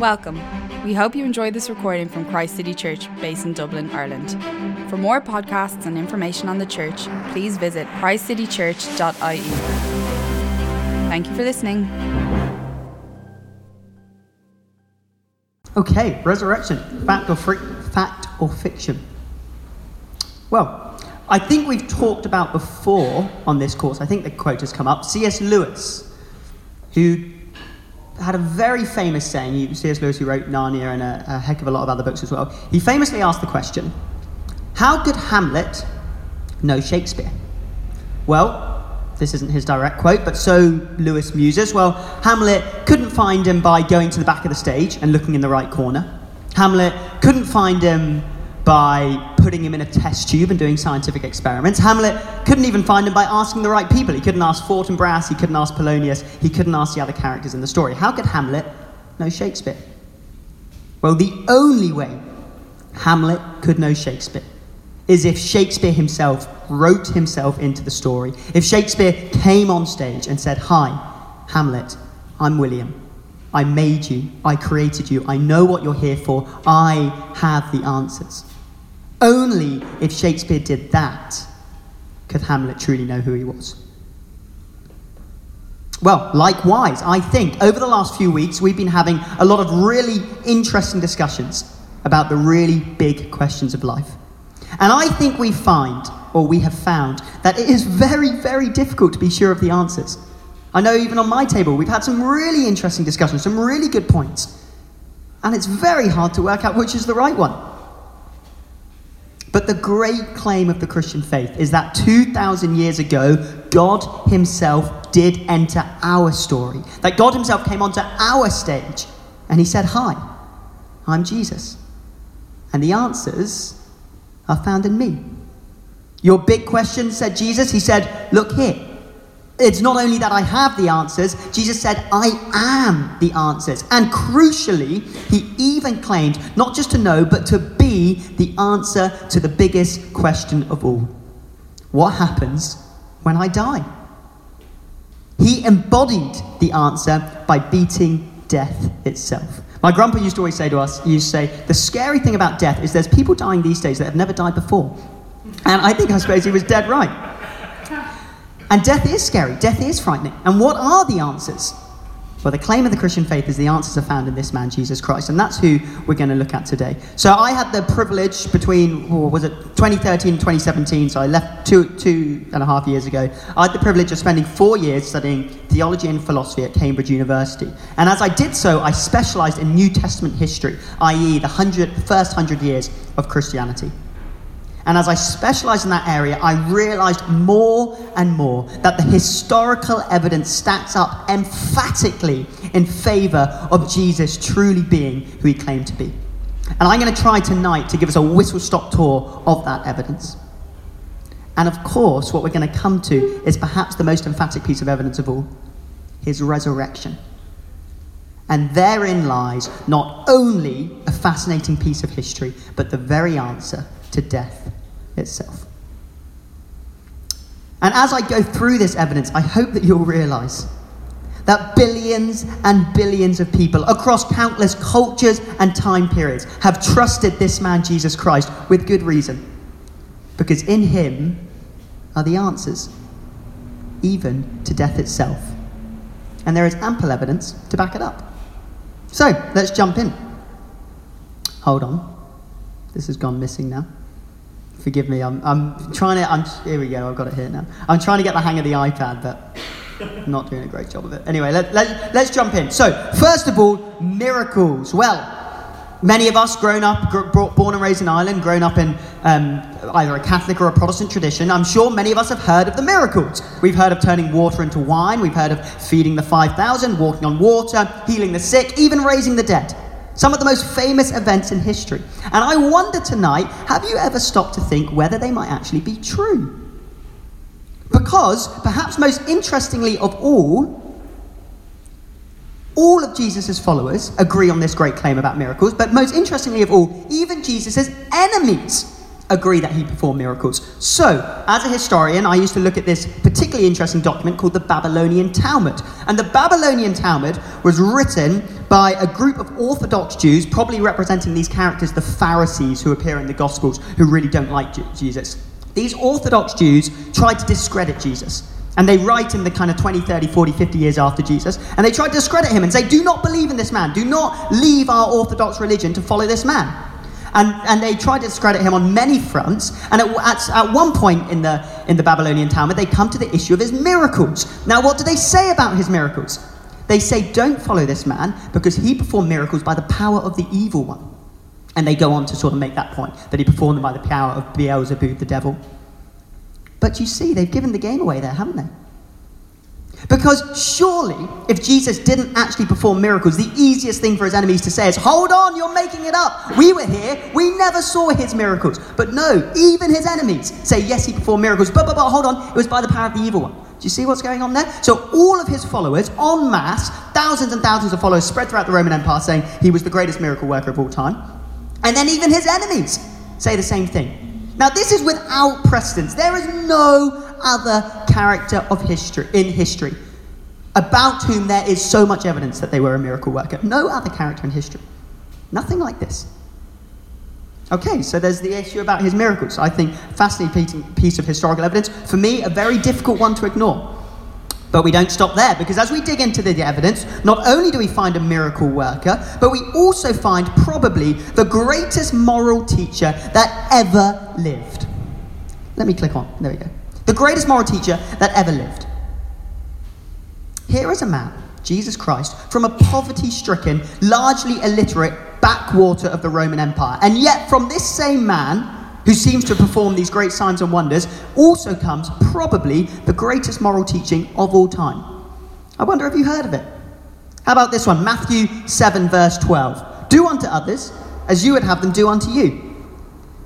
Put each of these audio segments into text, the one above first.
Welcome. We hope you enjoyed this recording from Christ City Church, based in Dublin, Ireland. For more podcasts and information on the church, please visit christcitychurch.ie. Thank you for listening. Okay, resurrection. Fact or, fri- fact or fiction? Well, I think we've talked about before on this course, I think the quote has come up. C.S. Lewis, who had a very famous saying, C.S. Lewis, who wrote Narnia and a, a heck of a lot of other books as well, he famously asked the question How could Hamlet know Shakespeare? Well, this isn't his direct quote, but so Lewis muses. Well, Hamlet couldn't find him by going to the back of the stage and looking in the right corner. Hamlet couldn't find him by putting him in a test tube and doing scientific experiments. Hamlet couldn't even find him by asking the right people. He couldn't ask Fortinbras, he couldn't ask Polonius, he couldn't ask the other characters in the story. How could Hamlet know Shakespeare? Well, the only way Hamlet could know Shakespeare is if Shakespeare himself wrote himself into the story. If Shakespeare came on stage and said, Hi, Hamlet, I'm William. I made you. I created you. I know what you're here for. I have the answers. Only if Shakespeare did that could Hamlet truly know who he was. Well, likewise, I think over the last few weeks we've been having a lot of really interesting discussions about the really big questions of life. And I think we find, or we have found, that it is very, very difficult to be sure of the answers. I know even on my table we've had some really interesting discussions, some really good points. And it's very hard to work out which is the right one. But the great claim of the Christian faith is that 2,000 years ago, God Himself did enter our story. That God Himself came onto our stage and He said, Hi, I'm Jesus. And the answers are found in me. Your big question, said Jesus, He said, Look here. It's not only that I have the answers, Jesus said, I am the answers. And crucially, he even claimed not just to know, but to be the answer to the biggest question of all What happens when I die? He embodied the answer by beating death itself. My grandpa used to always say to us, he used to say, the scary thing about death is there's people dying these days that have never died before. And I think I suppose he was dead right. And death is scary, death is frightening. And what are the answers? Well, the claim of the Christian faith is the answers are found in this man, Jesus Christ. And that's who we're going to look at today. So I had the privilege between, or was it 2013 and 2017, so I left two, two and a half years ago. I had the privilege of spending four years studying theology and philosophy at Cambridge University. And as I did so, I specialized in New Testament history, i.e., the hundred, first hundred years of Christianity. And as I specialized in that area, I realized more and more that the historical evidence stacks up emphatically in favor of Jesus truly being who he claimed to be. And I'm going to try tonight to give us a whistle stop tour of that evidence. And of course, what we're going to come to is perhaps the most emphatic piece of evidence of all his resurrection. And therein lies not only a fascinating piece of history, but the very answer to death itself. And as I go through this evidence, I hope that you'll realize that billions and billions of people across countless cultures and time periods have trusted this man, Jesus Christ, with good reason. Because in him are the answers, even to death itself. And there is ample evidence to back it up. So let's jump in. Hold on. This has gone missing now. Forgive me, I'm, I'm trying to, I'm, here we go, I've got it here now. I'm trying to get the hang of the iPad, but I'm not doing a great job of it. Anyway, let, let, let's jump in. So, first of all, miracles. Well, many of us grown up, born and raised in Ireland, grown up in um, either a Catholic or a Protestant tradition, I'm sure many of us have heard of the miracles. We've heard of turning water into wine, we've heard of feeding the 5,000, walking on water, healing the sick, even raising the dead. Some of the most famous events in history. And I wonder tonight have you ever stopped to think whether they might actually be true? Because, perhaps most interestingly of all, all of Jesus' followers agree on this great claim about miracles, but most interestingly of all, even Jesus' enemies agree that he performed miracles. So, as a historian, I used to look at this particularly interesting document called the Babylonian Talmud. And the Babylonian Talmud was written by a group of Orthodox Jews, probably representing these characters, the Pharisees who appear in the Gospels, who really don't like Jesus. These Orthodox Jews tried to discredit Jesus. And they write in the kind of 20, 30, 40, 50 years after Jesus, and they try to discredit him and say, Do not believe in this man. Do not leave our Orthodox religion to follow this man. And, and they try to discredit him on many fronts. And at, at, at one point in the, in the Babylonian Talmud, they come to the issue of his miracles. Now, what do they say about his miracles? They say, Don't follow this man because he performed miracles by the power of the evil one. And they go on to sort of make that point that he performed them by the power of Beelzebub, the devil. But you see, they've given the game away there, haven't they? Because surely, if Jesus didn't actually perform miracles, the easiest thing for his enemies to say is, Hold on, you're making it up. We were here. We never saw his miracles. But no, even his enemies say, Yes, he performed miracles. But, but, but, hold on, it was by the power of the evil one. Do you see what's going on there? So, all of his followers, en masse, thousands and thousands of followers spread throughout the Roman Empire, saying he was the greatest miracle worker of all time. And then even his enemies say the same thing. Now, this is without precedence. There is no other character of history in history about whom there is so much evidence that they were a miracle worker. No other character in history. Nothing like this. Okay, so there's the issue about his miracles. I think fascinating piece of historical evidence. For me, a very difficult one to ignore. But we don't stop there because as we dig into the evidence, not only do we find a miracle worker, but we also find probably the greatest moral teacher that ever lived. Let me click on. There we go. The greatest moral teacher that ever lived. Here is a man, Jesus Christ, from a poverty stricken, largely illiterate backwater of the Roman Empire. And yet, from this same man, who seems to perform these great signs and wonders, also comes probably the greatest moral teaching of all time. I wonder if you heard of it. How about this one? Matthew 7, verse 12. Do unto others as you would have them do unto you.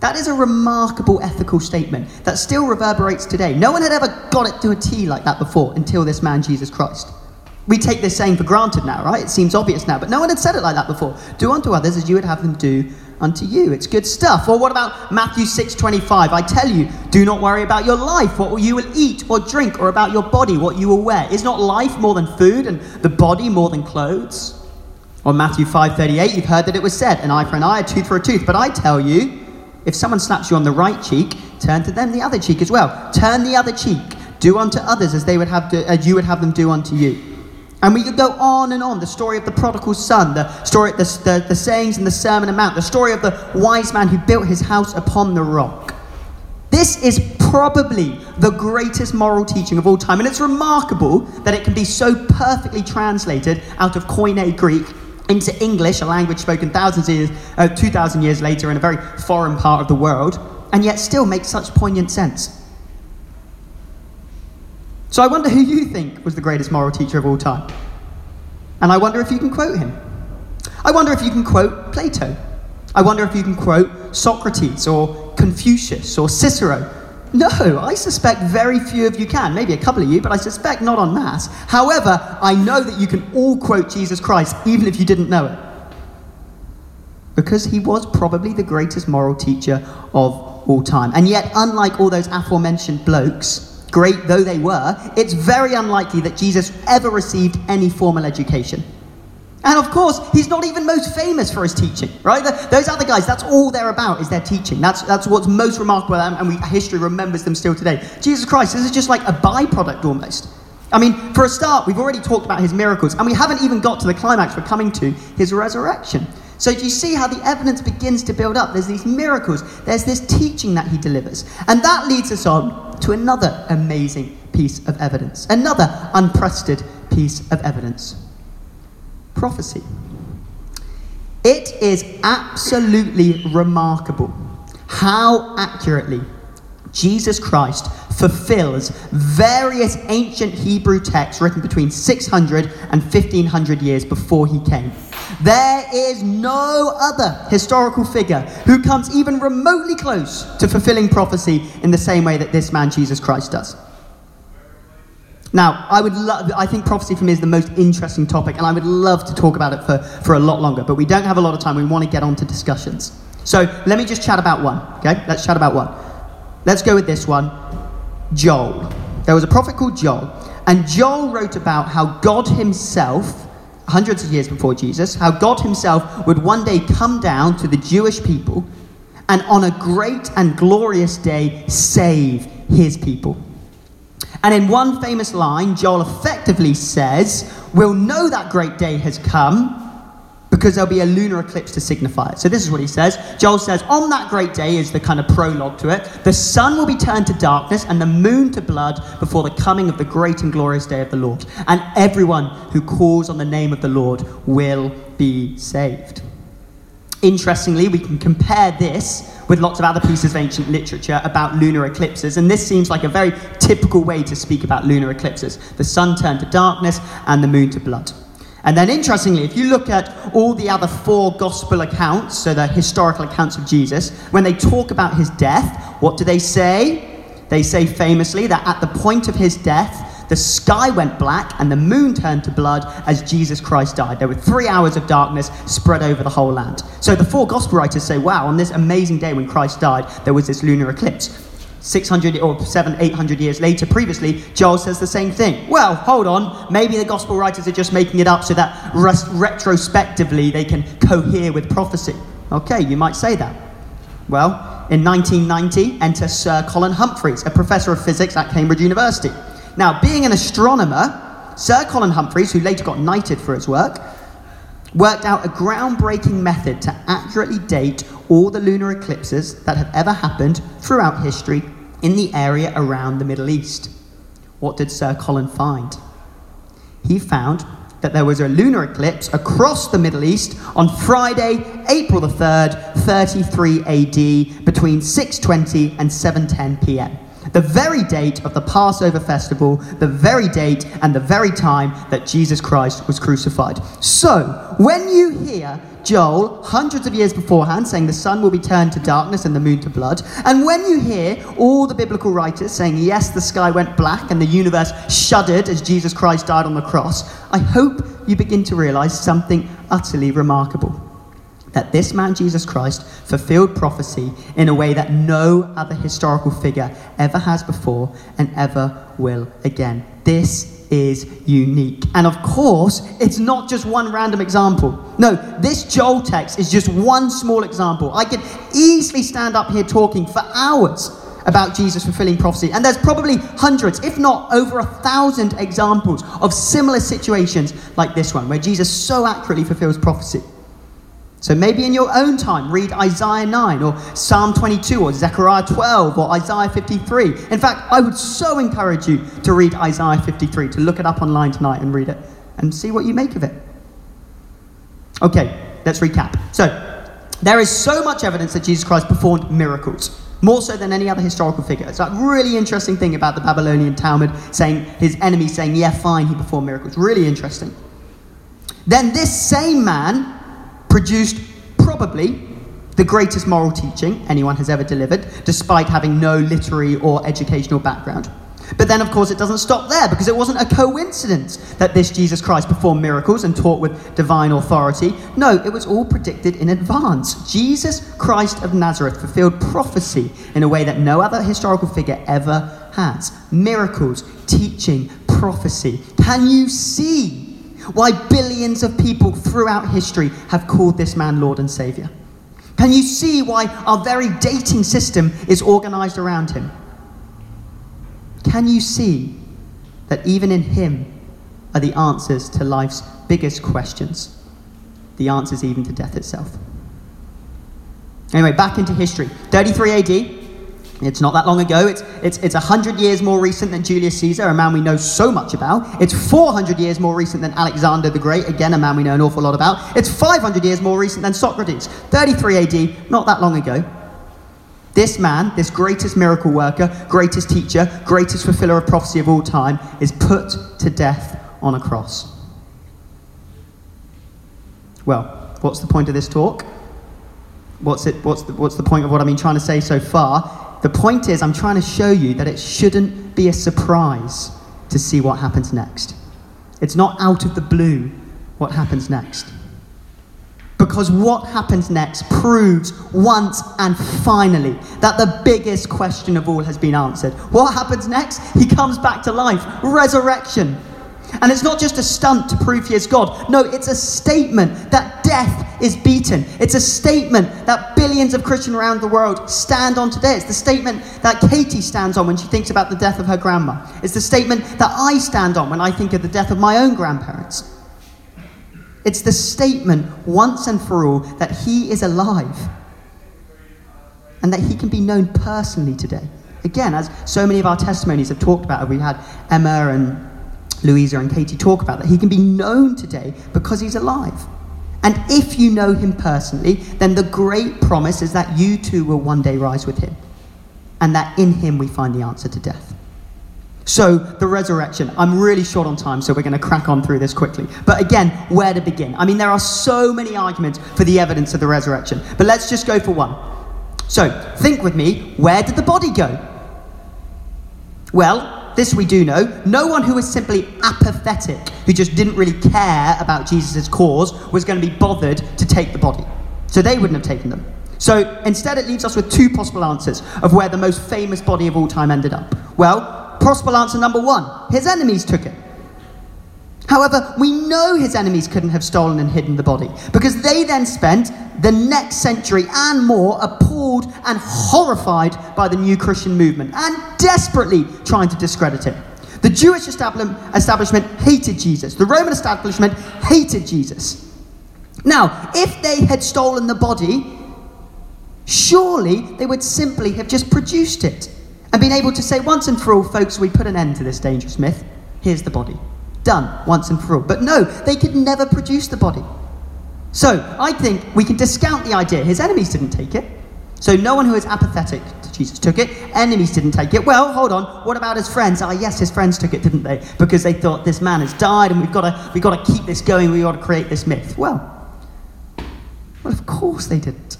That is a remarkable ethical statement that still reverberates today. No one had ever got it to a T like that before until this man, Jesus Christ. We take this saying for granted now, right? It seems obvious now, but no one had said it like that before. Do unto others as you would have them do unto you. It's good stuff. Or what about Matthew 6:25? I tell you, do not worry about your life, what you will eat or drink, or about your body, what you will wear. Is not life more than food and the body more than clothes? Or Matthew 5:38, you've heard that it was said, an eye for an eye, a tooth for a tooth. But I tell you, if someone slaps you on the right cheek, turn to them the other cheek as well. Turn the other cheek. Do unto others as they would have to, as you would have them do unto you. And we could go on and on. The story of the prodigal son, the story, the, the, the sayings in the Sermon on Mount, the story of the wise man who built his house upon the rock. This is probably the greatest moral teaching of all time. And it's remarkable that it can be so perfectly translated out of Koine Greek into English, a language spoken thousands of years, uh, 2,000 years later in a very foreign part of the world, and yet still makes such poignant sense. So I wonder who you think was the greatest moral teacher of all time. And I wonder if you can quote him. I wonder if you can quote Plato. I wonder if you can quote Socrates or Confucius or Cicero. No, I suspect very few of you can. Maybe a couple of you, but I suspect not en masse. However, I know that you can all quote Jesus Christ, even if you didn't know it. Because he was probably the greatest moral teacher of all time. And yet, unlike all those aforementioned blokes, great though they were, it's very unlikely that Jesus ever received any formal education. And of course, he's not even most famous for his teaching, right? The, those other guys, that's all they're about is their teaching. That's, that's what's most remarkable, and we, history remembers them still today. Jesus Christ, this is just like a byproduct almost. I mean, for a start, we've already talked about his miracles, and we haven't even got to the climax we're coming to his resurrection. So, do you see how the evidence begins to build up? There's these miracles, there's this teaching that he delivers. And that leads us on to another amazing piece of evidence, another unprecedented piece of evidence prophecy. It is absolutely remarkable how accurately Jesus Christ fulfills various ancient Hebrew texts written between 600 and 1500 years before he came. There is no other historical figure who comes even remotely close to fulfilling prophecy in the same way that this man, Jesus Christ, does. Now, I would love, I think prophecy for me is the most interesting topic, and I would love to talk about it for, for a lot longer, but we don't have a lot of time. We want to get on to discussions. So let me just chat about one, okay? Let's chat about one. Let's go with this one Joel. There was a prophet called Joel, and Joel wrote about how God himself hundreds of years before Jesus, how God Himself would one day come down to the Jewish people and on a great and glorious day save His people. And in one famous line, Joel effectively says, We'll know that great day has come because there'll be a lunar eclipse to signify it. So this is what he says. Joel says, On that great day is the kind of prologue to it. The sun will be turned to darkness and the moon to blood before the coming of the great and glorious day of the Lord. And everyone who calls on the name of the Lord will be saved. Interestingly, we can compare this with lots of other pieces of ancient literature about lunar eclipses, and this seems like a very typical way to speak about lunar eclipses the sun turned to darkness and the moon to blood. And then, interestingly, if you look at all the other four gospel accounts, so the historical accounts of Jesus, when they talk about his death, what do they say? They say famously that at the point of his death, the sky went black and the moon turned to blood as Jesus Christ died. There were three hours of darkness spread over the whole land. So the four gospel writers say, wow, on this amazing day when Christ died, there was this lunar eclipse. 600 or 7, 800 years later, previously, Joel says the same thing. Well, hold on, maybe the gospel writers are just making it up so that retrospectively they can cohere with prophecy. Okay, you might say that. Well, in 1990, enter Sir Colin Humphreys, a professor of physics at Cambridge University. Now, being an astronomer, Sir Colin Humphreys, who later got knighted for his work, worked out a groundbreaking method to accurately date all the lunar eclipses that have ever happened throughout history in the area around the Middle East. What did Sir Colin find? He found that there was a lunar eclipse across the Middle East on Friday, April the 3rd, 33 AD, between 6:20 and 7:10 p.m the very date of the Passover festival, the very date and the very time that Jesus Christ was crucified. So, when you hear Joel, hundreds of years beforehand, saying the sun will be turned to darkness and the moon to blood, and when you hear all the biblical writers saying, yes, the sky went black and the universe shuddered as Jesus Christ died on the cross, I hope you begin to realize something utterly remarkable that this man, Jesus Christ, fulfilled prophecy in a way that no other historical figure ever has before and ever will again. This is unique. And of course, it's not just one random example. No, this Joel text is just one small example. I could easily stand up here talking for hours about Jesus fulfilling prophecy. And there's probably hundreds, if not over a thousand examples of similar situations like this one, where Jesus so accurately fulfills prophecy. So maybe in your own time, read Isaiah 9 or Psalm 22 or Zechariah 12 or Isaiah 53. In fact, I would so encourage you to read Isaiah 53, to look it up online tonight and read it and see what you make of it. Okay, let's recap. So, there is so much evidence that Jesus Christ performed miracles, more so than any other historical figure. It's a really interesting thing about the Babylonian Talmud saying his enemies saying, yeah, fine, he performed miracles. Really interesting. Then this same man produced probably the greatest moral teaching anyone has ever delivered, despite having no literary or educational background. But then, of course, it doesn't stop there because it wasn't a coincidence that this Jesus Christ performed miracles and taught with divine authority. No, it was all predicted in advance. Jesus Christ of Nazareth fulfilled prophecy in a way that no other historical figure ever has. Miracles, teaching, prophecy. Can you see why billions of people throughout history have called this man Lord and Savior. Can you see why our very dating system is organized around him? Can you see that even in him are the answers to life's biggest questions? The answers even to death itself. Anyway, back into history. 33 AD, it's not that long ago. It's, it's, it's 100 years more recent than Julius Caesar, a man we know so much about. It's 400 years more recent than Alexander the Great, again, a man we know an awful lot about. It's 500 years more recent than Socrates. 33 AD, not that long ago. This man, this greatest miracle worker, greatest teacher, greatest fulfiller of prophecy of all time, is put to death on a cross. Well, what's the point of this talk? What's, it, what's, the, what's the point of what I've been trying to say so far? The point is, I'm trying to show you that it shouldn't be a surprise to see what happens next. It's not out of the blue what happens next. Because what happens next proves once and finally that the biggest question of all has been answered. What happens next? He comes back to life. Resurrection. And it's not just a stunt to prove he is God. No, it's a statement that death is beaten. It's a statement that billions of Christians around the world stand on today. It's the statement that Katie stands on when she thinks about the death of her grandma. It's the statement that I stand on when I think of the death of my own grandparents. It's the statement once and for all that he is alive and that he can be known personally today. Again, as so many of our testimonies have talked about, we had Emma and Louisa and Katie talk about that. He can be known today because he's alive. And if you know him personally, then the great promise is that you too will one day rise with him. And that in him we find the answer to death. So, the resurrection. I'm really short on time, so we're going to crack on through this quickly. But again, where to begin? I mean, there are so many arguments for the evidence of the resurrection. But let's just go for one. So, think with me where did the body go? Well, this we do know, no one who was simply apathetic, who just didn't really care about Jesus' cause, was going to be bothered to take the body. So they wouldn't have taken them. So instead, it leaves us with two possible answers of where the most famous body of all time ended up. Well, possible answer number one his enemies took it. However, we know his enemies couldn't have stolen and hidden the body because they then spent the next century and more appalled and horrified by the new Christian movement and desperately trying to discredit it. The Jewish establishment hated Jesus, the Roman establishment hated Jesus. Now, if they had stolen the body, surely they would simply have just produced it and been able to say, once and for all, folks, we put an end to this dangerous myth. Here's the body. Done once and for all. But no, they could never produce the body. So I think we can discount the idea. His enemies didn't take it. So no one who is apathetic to Jesus took it. Enemies didn't take it. Well, hold on. What about his friends? Ah, yes, his friends took it, didn't they? Because they thought this man has died and we've got to, we've got to keep this going. We've got to create this myth. Well, well, of course they didn't.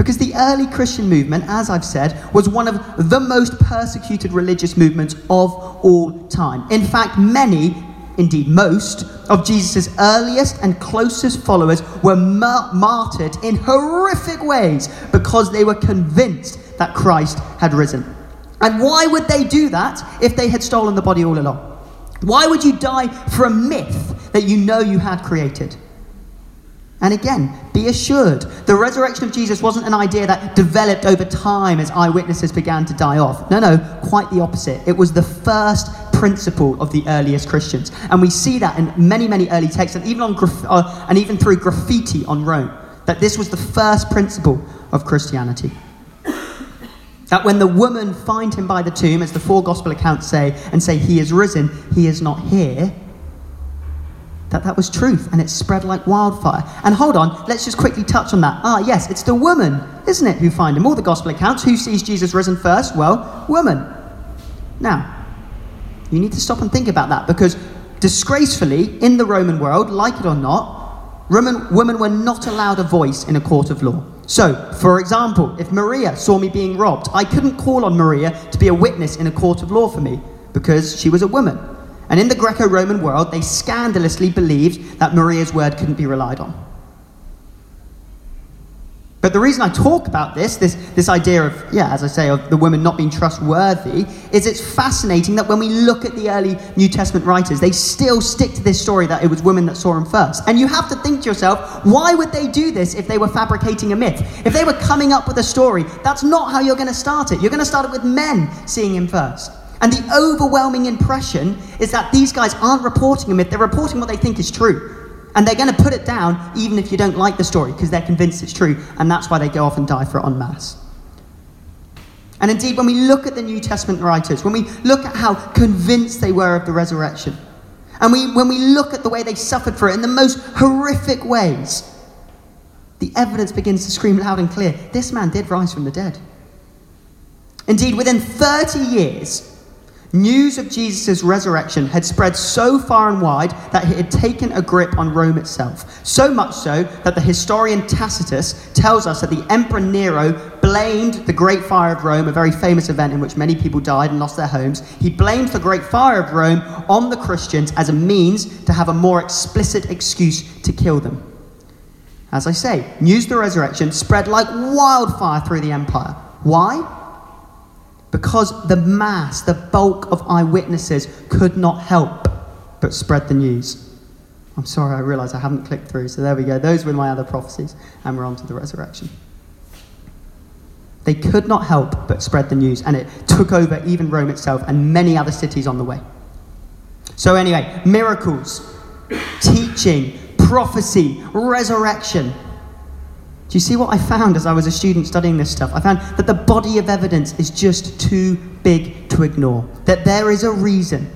Because the early Christian movement, as I've said, was one of the most persecuted religious movements of all time. In fact, many, indeed most, of Jesus' earliest and closest followers were mar- martyred in horrific ways because they were convinced that Christ had risen. And why would they do that if they had stolen the body all along? Why would you die for a myth that you know you had created? And again, be assured, the resurrection of Jesus wasn't an idea that developed over time as eyewitnesses began to die off. No, no, quite the opposite. It was the first principle of the earliest Christians. And we see that in many, many early texts, and even, on uh, and even through graffiti on Rome, that this was the first principle of Christianity. That when the woman find him by the tomb, as the four gospel accounts say, and say, He is risen, he is not here, that that was truth and it spread like wildfire. And hold on, let's just quickly touch on that. Ah, yes, it's the woman, isn't it, who find him? All the gospel accounts. Who sees Jesus risen first? Well, woman. Now, you need to stop and think about that because disgracefully, in the Roman world, like it or not, Roman women were not allowed a voice in a court of law. So, for example, if Maria saw me being robbed, I couldn't call on Maria to be a witness in a court of law for me because she was a woman. And in the Greco Roman world, they scandalously believed that Maria's word couldn't be relied on. But the reason I talk about this, this, this idea of, yeah, as I say, of the woman not being trustworthy, is it's fascinating that when we look at the early New Testament writers, they still stick to this story that it was women that saw him first. And you have to think to yourself, why would they do this if they were fabricating a myth? If they were coming up with a story, that's not how you're going to start it. You're going to start it with men seeing him first. And the overwhelming impression is that these guys aren't reporting a myth, they're reporting what they think is true. And they're going to put it down even if you don't like the story because they're convinced it's true. And that's why they go off and die for it en masse. And indeed, when we look at the New Testament writers, when we look at how convinced they were of the resurrection, and we, when we look at the way they suffered for it in the most horrific ways, the evidence begins to scream loud and clear this man did rise from the dead. Indeed, within 30 years, News of Jesus' resurrection had spread so far and wide that it had taken a grip on Rome itself. So much so that the historian Tacitus tells us that the Emperor Nero blamed the Great Fire of Rome, a very famous event in which many people died and lost their homes. He blamed the Great Fire of Rome on the Christians as a means to have a more explicit excuse to kill them. As I say, news of the resurrection spread like wildfire through the empire. Why? Because the mass, the bulk of eyewitnesses could not help but spread the news. I'm sorry, I realise I haven't clicked through. So there we go. Those were my other prophecies. And we're on to the resurrection. They could not help but spread the news, and it took over even Rome itself and many other cities on the way. So, anyway, miracles, teaching, prophecy, resurrection. Do you see what I found as I was a student studying this stuff? I found that the body of evidence is just too big to ignore. That there is a reason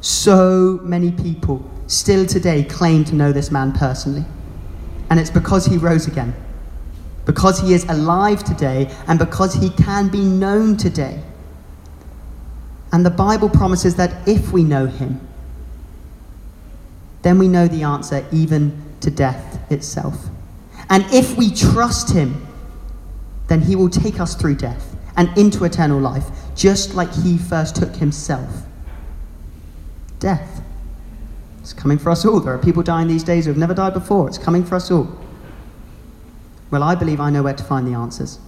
so many people still today claim to know this man personally. And it's because he rose again, because he is alive today, and because he can be known today. And the Bible promises that if we know him, then we know the answer even to death itself. And if we trust him, then he will take us through death and into eternal life, just like he first took himself. Death. It's coming for us all. There are people dying these days who have never died before. It's coming for us all. Well, I believe I know where to find the answers.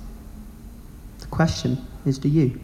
The question is do you?